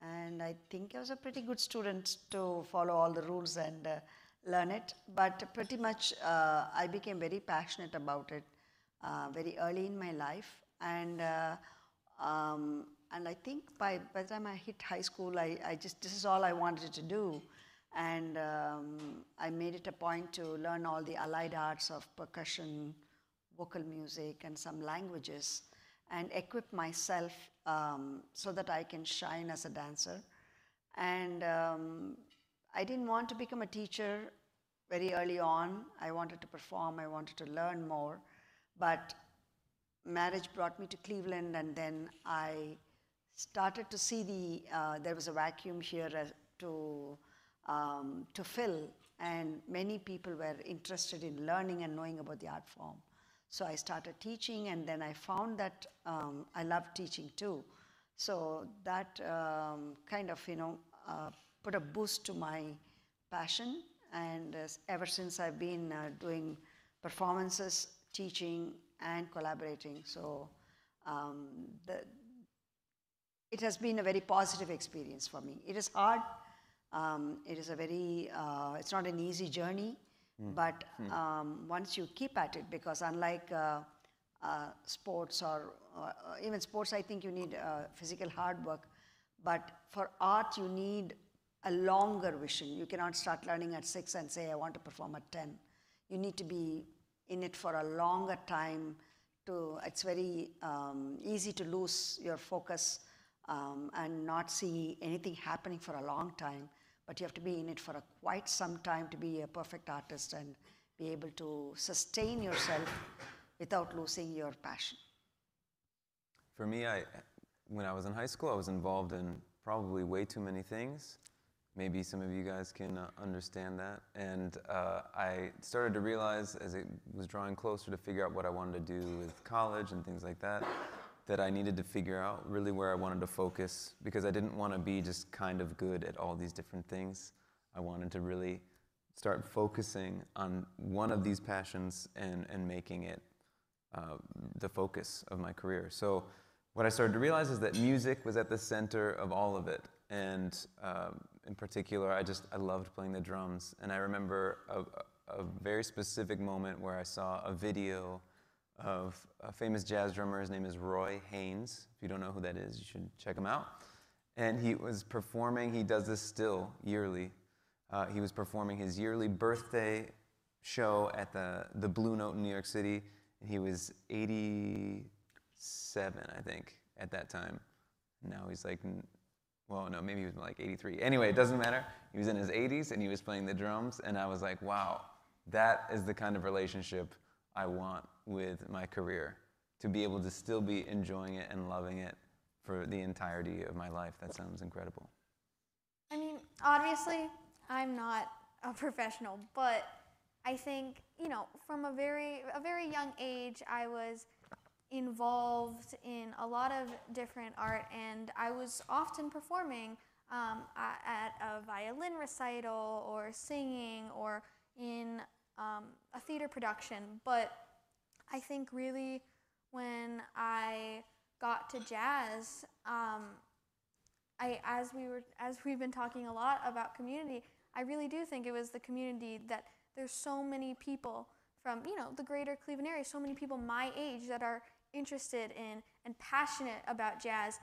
And I think I was a pretty good student to follow all the rules and uh, learn it. But pretty much uh, I became very passionate about it uh, very early in my life. And uh, um, and I think by, by the time I hit high school, I, I just, this is all I wanted to do. And um, I made it a point to learn all the allied arts of percussion, vocal music, and some languages, and equip myself um, so that I can shine as a dancer. And um, I didn't want to become a teacher very early on. I wanted to perform, I wanted to learn more. But marriage brought me to Cleveland, and then I started to see the uh, there was a vacuum here to um, to fill, and many people were interested in learning and knowing about the art form. So I started teaching, and then I found that um, I love teaching too. So that um, kind of you know uh, put a boost to my passion, and uh, ever since I've been uh, doing performances, teaching, and collaborating. So um, the, it has been a very positive experience for me. It is hard. Um, it is a very, uh, it's not an easy journey, but um, once you keep at it, because unlike uh, uh, sports or uh, even sports, I think you need uh, physical hard work. But for art, you need a longer vision. You cannot start learning at six and say, I want to perform at 10. You need to be in it for a longer time. To, it's very um, easy to lose your focus um, and not see anything happening for a long time. But you have to be in it for a, quite some time to be a perfect artist and be able to sustain yourself without losing your passion. For me, I, when I was in high school, I was involved in probably way too many things. Maybe some of you guys can uh, understand that. And uh, I started to realize as it was drawing closer to figure out what I wanted to do with college and things like that, that I needed to figure out really where I wanted to focus because I didn't want to be just kind of good at all these different things. I wanted to really start focusing on one of these passions and, and making it uh, the focus of my career. So what I started to realize is that music was at the center of all of it. And um, in particular, I just, I loved playing the drums. And I remember a, a very specific moment where I saw a video of a famous jazz drummer. His name is Roy Haynes. If you don't know who that is, you should check him out. And he was performing, he does this still yearly. Uh, he was performing his yearly birthday show at the, the Blue Note in New York City. And he was 87, I think, at that time. Now he's like, well, no, maybe he was like 83. Anyway, it doesn't matter. He was in his 80s and he was playing the drums, and I was like, wow, that is the kind of relationship I want with my career. To be able to still be enjoying it and loving it for the entirety of my life. That sounds incredible. I mean, obviously, I'm not a professional, but I think, you know, from a very a very young age, I was involved in a lot of different art, and I was often performing um, at a violin recital or singing or in um, a theater production. But I think really when I got to jazz, um, I, as we were as we've been talking a lot about community, I really do think it was the community that there's so many people from you know the greater Cleveland area, so many people my age that are interested in and passionate about jazz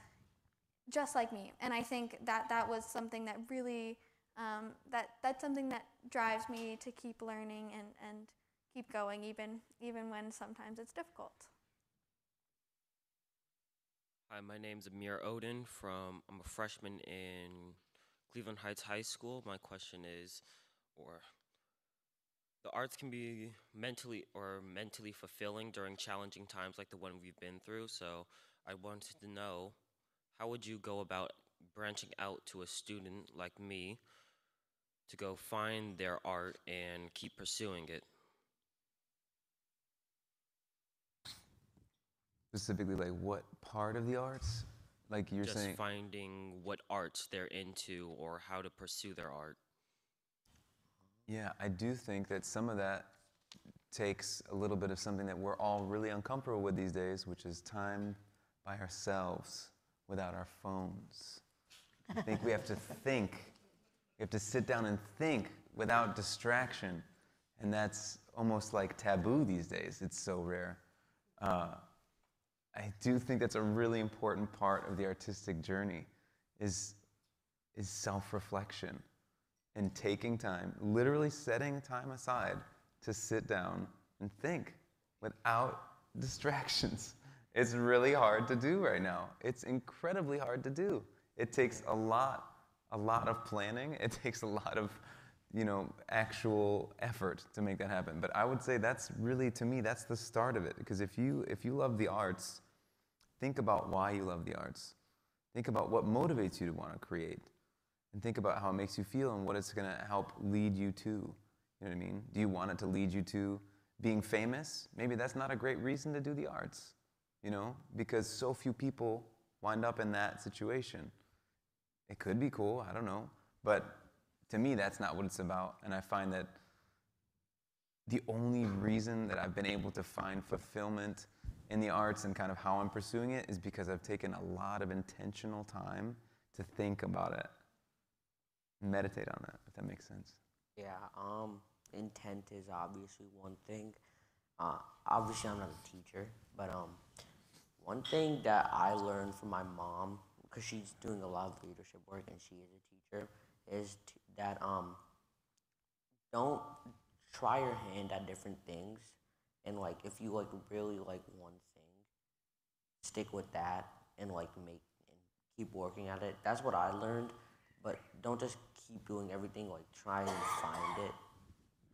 just like me. And i think that that was something that really um, that that's something that drives me to keep learning and, and keep going even even when sometimes it's difficult. Hi my name's amir odin from i'm a freshman in cleveland heights high school. My question is or the arts can be mentally or mentally fulfilling during challenging times like the one we've been through. So I wanted to know how would you go about branching out to a student like me to go find their art and keep pursuing it? Specifically, like what part of the arts? Like you're Just saying, finding what arts they're into or how to pursue their art. Yeah, I do think that some of that takes a little bit of something that we're all really uncomfortable with these days, which is time by ourselves without our phones. I think we have to think. We have to sit down and think without distraction. And that's almost like taboo these days. It's so rare. Uh, I do think that's a really important part of the artistic journey is, is self-reflection and taking time, literally setting time aside to sit down and think without distractions. It's really hard to do right now. It's incredibly hard to do. It takes a lot, a lot of planning. It takes a lot of, you know, actual effort to make that happen. But I would say that's really, to me, that's the start of it. Because if you, if you love the arts, think about why you love the arts. Think about what motivates you to want to create and think about how it makes you feel and what it's going to help lead you to. You know what I mean? Do you want it to lead you to being famous? Maybe that's not a great reason to do the arts, you know, because so few people wind up in that situation. It could be cool, I don't know. But to me, that's not what it's about. And I find that the only reason that I've been able to find fulfillment in the arts and kind of how I'm pursuing it is because I've taken a lot of intentional time to think about it meditate on that, if that makes sense. Yeah, um, intent is obviously one thing. Uh, obviously, I'm not a teacher, but um, one thing that I learned from my mom because she's doing a lot of leadership work and she is a teacher, is t- that um, don't try your hand at different things, and like if you like really like one thing, stick with that and like make and keep working at it. That's what I learned, but don't just keep doing everything. Like try and find it,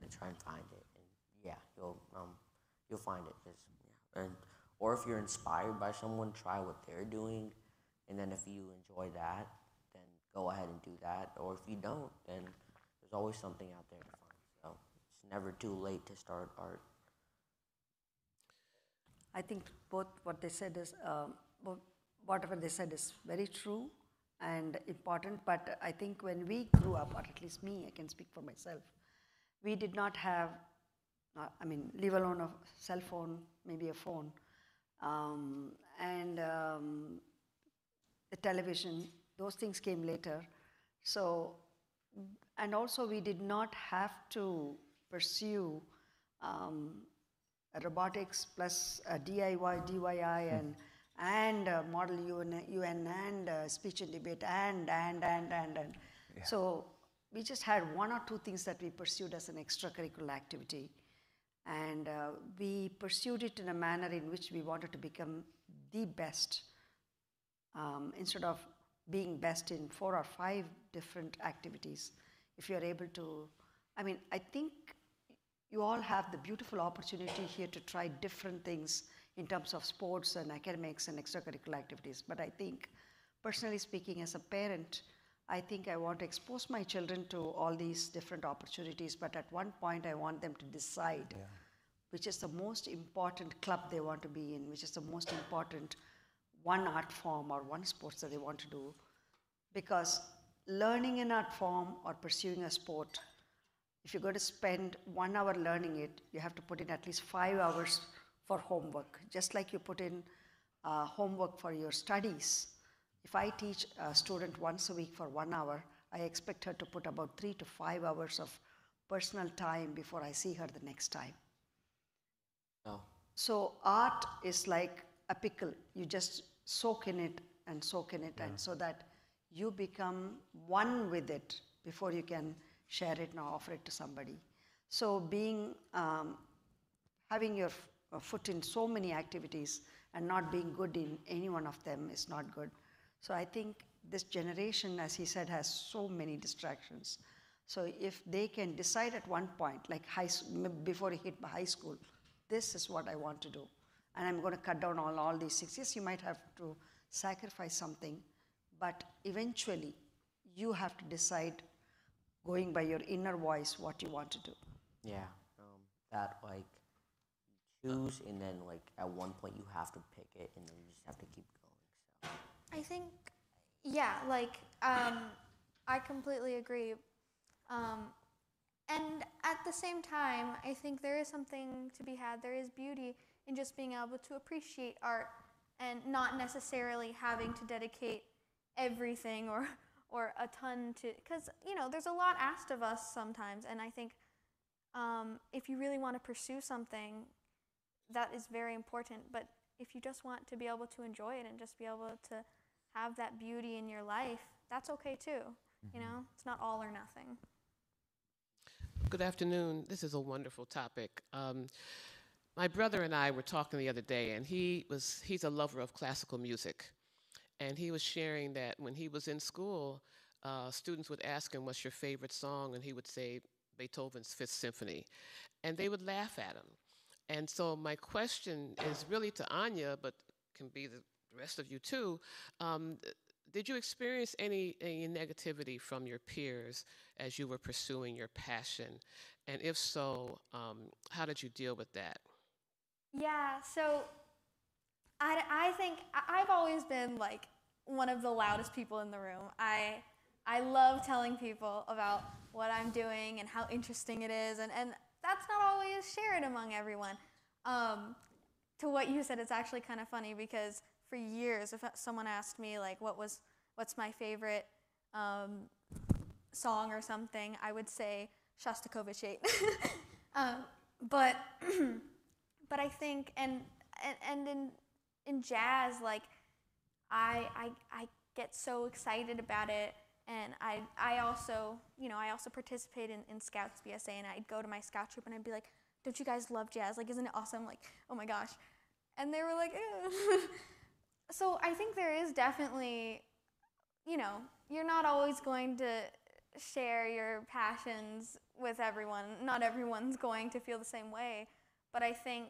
and try and find it, and yeah, you'll um, you'll find it. Cause, yeah, and or if you're inspired by someone, try what they're doing, and then if you enjoy that, then go ahead and do that. Or if you don't, then there's always something out there to find. So it's never too late to start art. I think both what they said is, um, whatever they said is very true and important. But I think when we grew up, or at least me, I can speak for myself, we did not have, uh, I mean, leave alone a cell phone, maybe a phone, um, and um, the television. Those things came later. So, and also we did not have to pursue. Um, robotics plus uh, DIY, DIY, and and uh, model UN, UN and uh, speech and debate and and and and and. So we just had one or two things that we pursued as an extracurricular activity, and uh, we pursued it in a manner in which we wanted to become the best um, instead of being best in four or five different activities. If you're able to, I mean, I think you all have the beautiful opportunity here to try different things in terms of sports and academics and extracurricular activities. But I think, personally speaking, as a parent, I think I want to expose my children to all these different opportunities. But at one point, I want them to decide which is the most important club they want to be in, which is the most important one art form or one sports that they want to do. Because learning an art form or pursuing a sport if you're going to spend one hour learning it, you have to put in at least five hours for homework, just like you put in uh, homework for your studies. If I teach a student once a week for one hour, I expect her to put about three to five hours of personal time before I see her the next time. No. So art is like a pickle. You just soak in it and soak in it, and so that you become one with it before you can share it and offer it to somebody. So being um, having your foot in so many activities and not being good in any one of them is not good. So I think this generation, as he said, has so many distractions. So if they can decide at one point, like high, s- m- before he hit high school, this is what I want to do, and I'm going to cut down on all these things. Yes, you might have to sacrifice something, but eventually you have to decide, going by your inner voice, what you want to do. Yeah, um, that like you choose, and then like at one point you have to pick it, and then you just have to keep going. So I think, yeah, like um, I completely agree. Um, and at the same time, I think there is something to be had. There is beauty in just being able to appreciate art and not necessarily having to dedicate everything or or a ton to because you know there's a lot asked of us sometimes and i think um, if you really want to pursue something that is very important but if you just want to be able to enjoy it and just be able to have that beauty in your life that's okay too you know it's not all or nothing Good afternoon. This is a wonderful topic. Um, my brother and I were talking the other day, and he was he's a lover of classical music, and he was sharing that when he was in school, uh, students would ask him, "What's your favorite song?" and he would say Beethoven's Fifth Symphony, and they would laugh at him. And so my question is really to Anya, but can be the rest of you too. Um, did you experience any, any negativity from your peers as you were pursuing your passion? And if so, um, how did you deal with that? Yeah, so I, I think I've always been like one of the loudest people in the room. I, I love telling people about what I'm doing and how interesting it is, and, and that's not always shared among everyone. Um, to what you said, it's actually kind of funny because for years, if someone asked me like what was what's my favorite um, song or something, I would say Shostakovich 8. um, but but I think and and, and in in jazz like I, I I get so excited about it. And I, I also, you know, I also participate in, in Scouts BSA, and I'd go to my scout troop and I'd be like, "Don't you guys love jazz? Like, isn't it awesome? Like, oh my gosh!" And they were like, "Ew." so I think there is definitely, you know, you're not always going to share your passions with everyone. Not everyone's going to feel the same way, but I think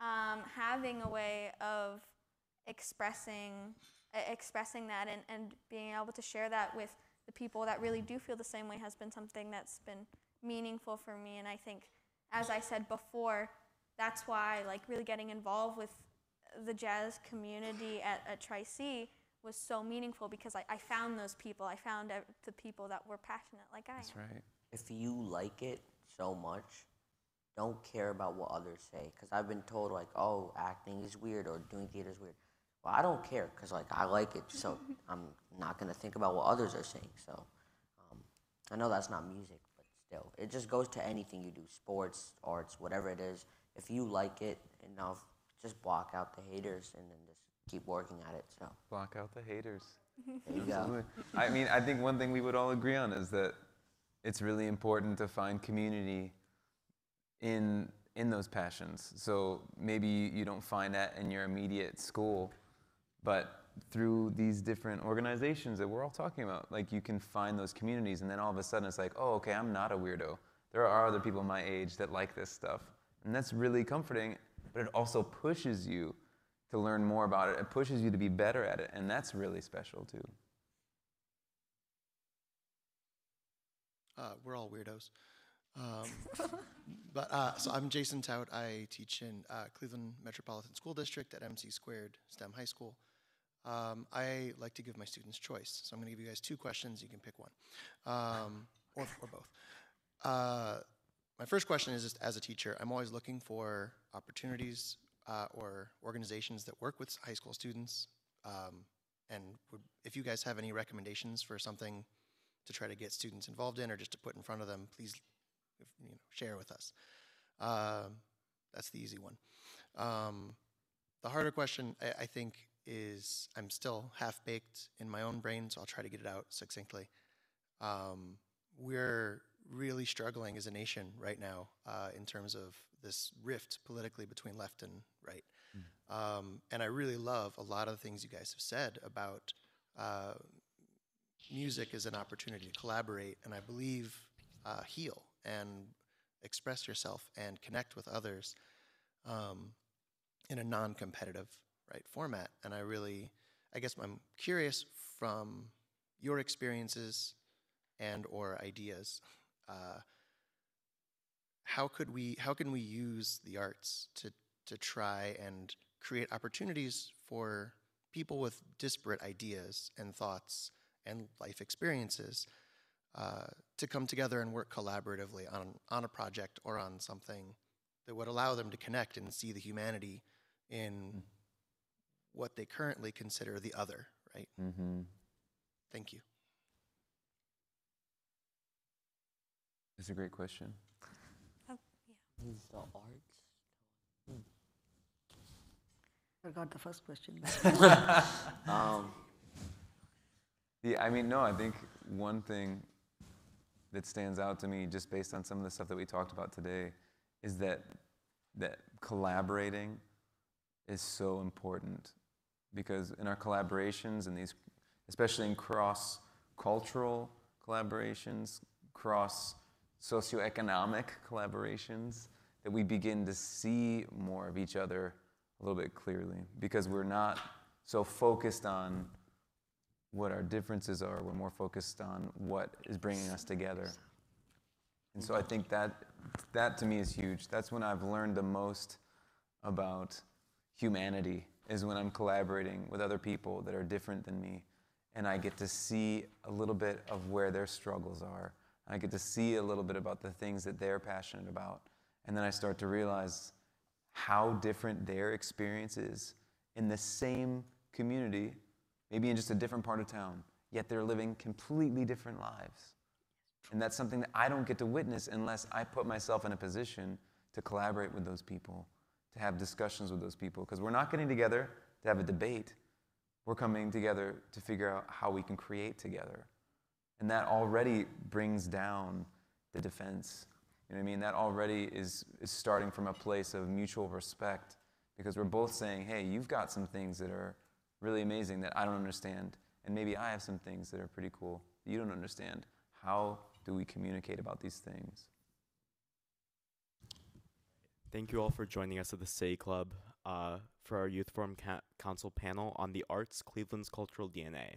um, having a way of expressing expressing that and, and being able to share that with the people that really do feel the same way has been something that's been meaningful for me and i think as i said before that's why like really getting involved with the jazz community at, at tri-c was so meaningful because I, I found those people i found the people that were passionate like i That's am right. If you like it so much, don't care about what others say. Because I've been told, like, oh, acting is weird or doing theater is weird. Well, I don't care because, like, I like it. So I'm not going to think about what others are saying. So um, I know that's not music, but still. It just goes to anything you do sports, arts, whatever it is. If you like it enough, just block out the haters and then just keep working at it. So Block out the haters. There you go. I mean, I think one thing we would all agree on is that it's really important to find community in in those passions. So maybe you don't find that in your immediate school, but through these different organizations that we're all talking about, like you can find those communities, and then all of a sudden it's like, oh, okay, I'm not a weirdo. There are other people my age that like this stuff, and that's really comforting. But it also pushes you to learn more about it. It pushes you to be better at it, and that's really special too. Uh, we're all weirdos. Um, but uh, so I'm Jason Tout. I teach in uh, Cleveland Metropolitan School District at MC Squared STEM High School. Um, I like to give my students choice, so I'm going to give you guys two questions. You can pick one, um, or, or both. Uh, my first question is just as a teacher, I'm always looking for opportunities uh, or organizations that work with high school students. Um, and would, if you guys have any recommendations for something to try to get students involved in or just to put in front of them, please if, you know, share with us. Um, that's the easy one. Um, the harder question, I, I think, is I'm still half baked in my own brain, so I'll try to get it out succinctly. Um, we're really struggling as a nation right now uh, in terms of this rift politically between left and right. Um, and I really love a lot of the things you guys have said about uh, music as an opportunity to collaborate and I believe uh, heal and express yourself and connect with others um, in a non-competitive right format. And I really, I guess I'm curious from your experiences and or ideas. Uh, how could we how can we use the arts to to try and create opportunities for people with disparate ideas and thoughts and life experiences uh, to come together and work collaboratively on on a project or on something that would allow them to connect and see the humanity in what they currently consider the other right Mm-hmm. thank you That's a great question. Use the arts. Forgot the first question. Um, Yeah, I mean, no, I think one thing that stands out to me, just based on some of the stuff that we talked about today, is that that collaborating is so important because in our collaborations and these, especially in cross-cultural collaborations, cross socioeconomic collaborations, that we begin to see more of each other a little bit clearly because we're not so focused on what our differences are. We're more focused on what is bringing us together. And so I think that that to me is huge. That's when I've learned the most about humanity is when I'm collaborating with other people that are different than me and I get to see a little bit of where their struggles are. I get to see a little bit about the things that they're passionate about. And then I start to realize how different their experience is in the same community, maybe in just a different part of town, yet they're living completely different lives. And that's something that I don't get to witness unless I put myself in a position to collaborate with those people, to have discussions with those people. Because we're not getting together to have a debate, we're coming together to figure out how we can create together. And that already brings down the defense. You know what I mean? That already is, is starting from a place of mutual respect because we're both saying, hey, you've got some things that are really amazing that I don't understand. And maybe I have some things that are pretty cool that you don't understand. How do we communicate about these things? Thank you all for joining us at the City Club uh, for our Youth Forum ca- Council panel on the arts, Cleveland's cultural DNA.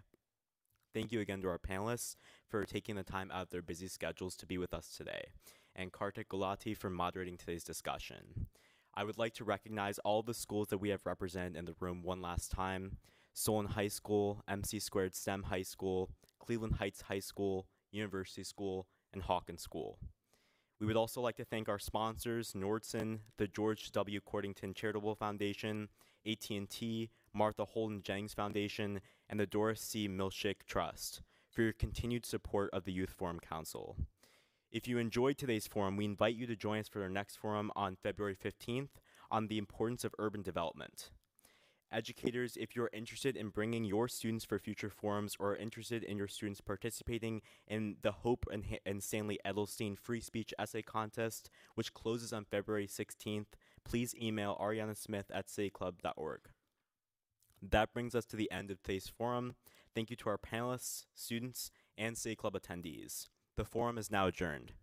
Thank you again to our panelists for taking the time out of their busy schedules to be with us today, and Kartik Gulati for moderating today's discussion. I would like to recognize all the schools that we have represented in the room one last time. Solon High School, MC Squared STEM High School, Cleveland Heights High School, University School, and Hawken School. We would also like to thank our sponsors, Nordson, the George W. Codrington Charitable Foundation, AT&T, Martha Holden Jennings Foundation, and the Doris C. Milchick Trust for your continued support of the Youth Forum Council. If you enjoyed today's forum, we invite you to join us for our next forum on February 15th on the importance of urban development. Educators, if you're interested in bringing your students for future forums or interested in your students participating in the Hope and, and Stanley Adelstein Free Speech Essay Contest, which closes on February 16th, please email Ariana Smith at cityclub.org. That brings us to the end of today's forum. Thank you to our panelists, students, and City Club attendees. The forum is now adjourned.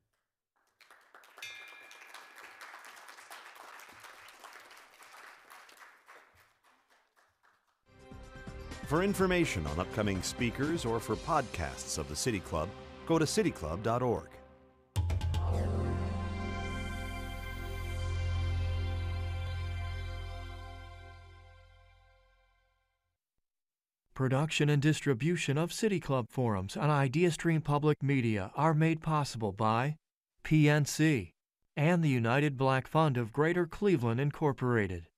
For information on upcoming speakers or for podcasts of the City Club, go to cityclub.org. Production and distribution of City Club forums on IdeaStream Public Media are made possible by PNC and the United Black Fund of Greater Cleveland Incorporated.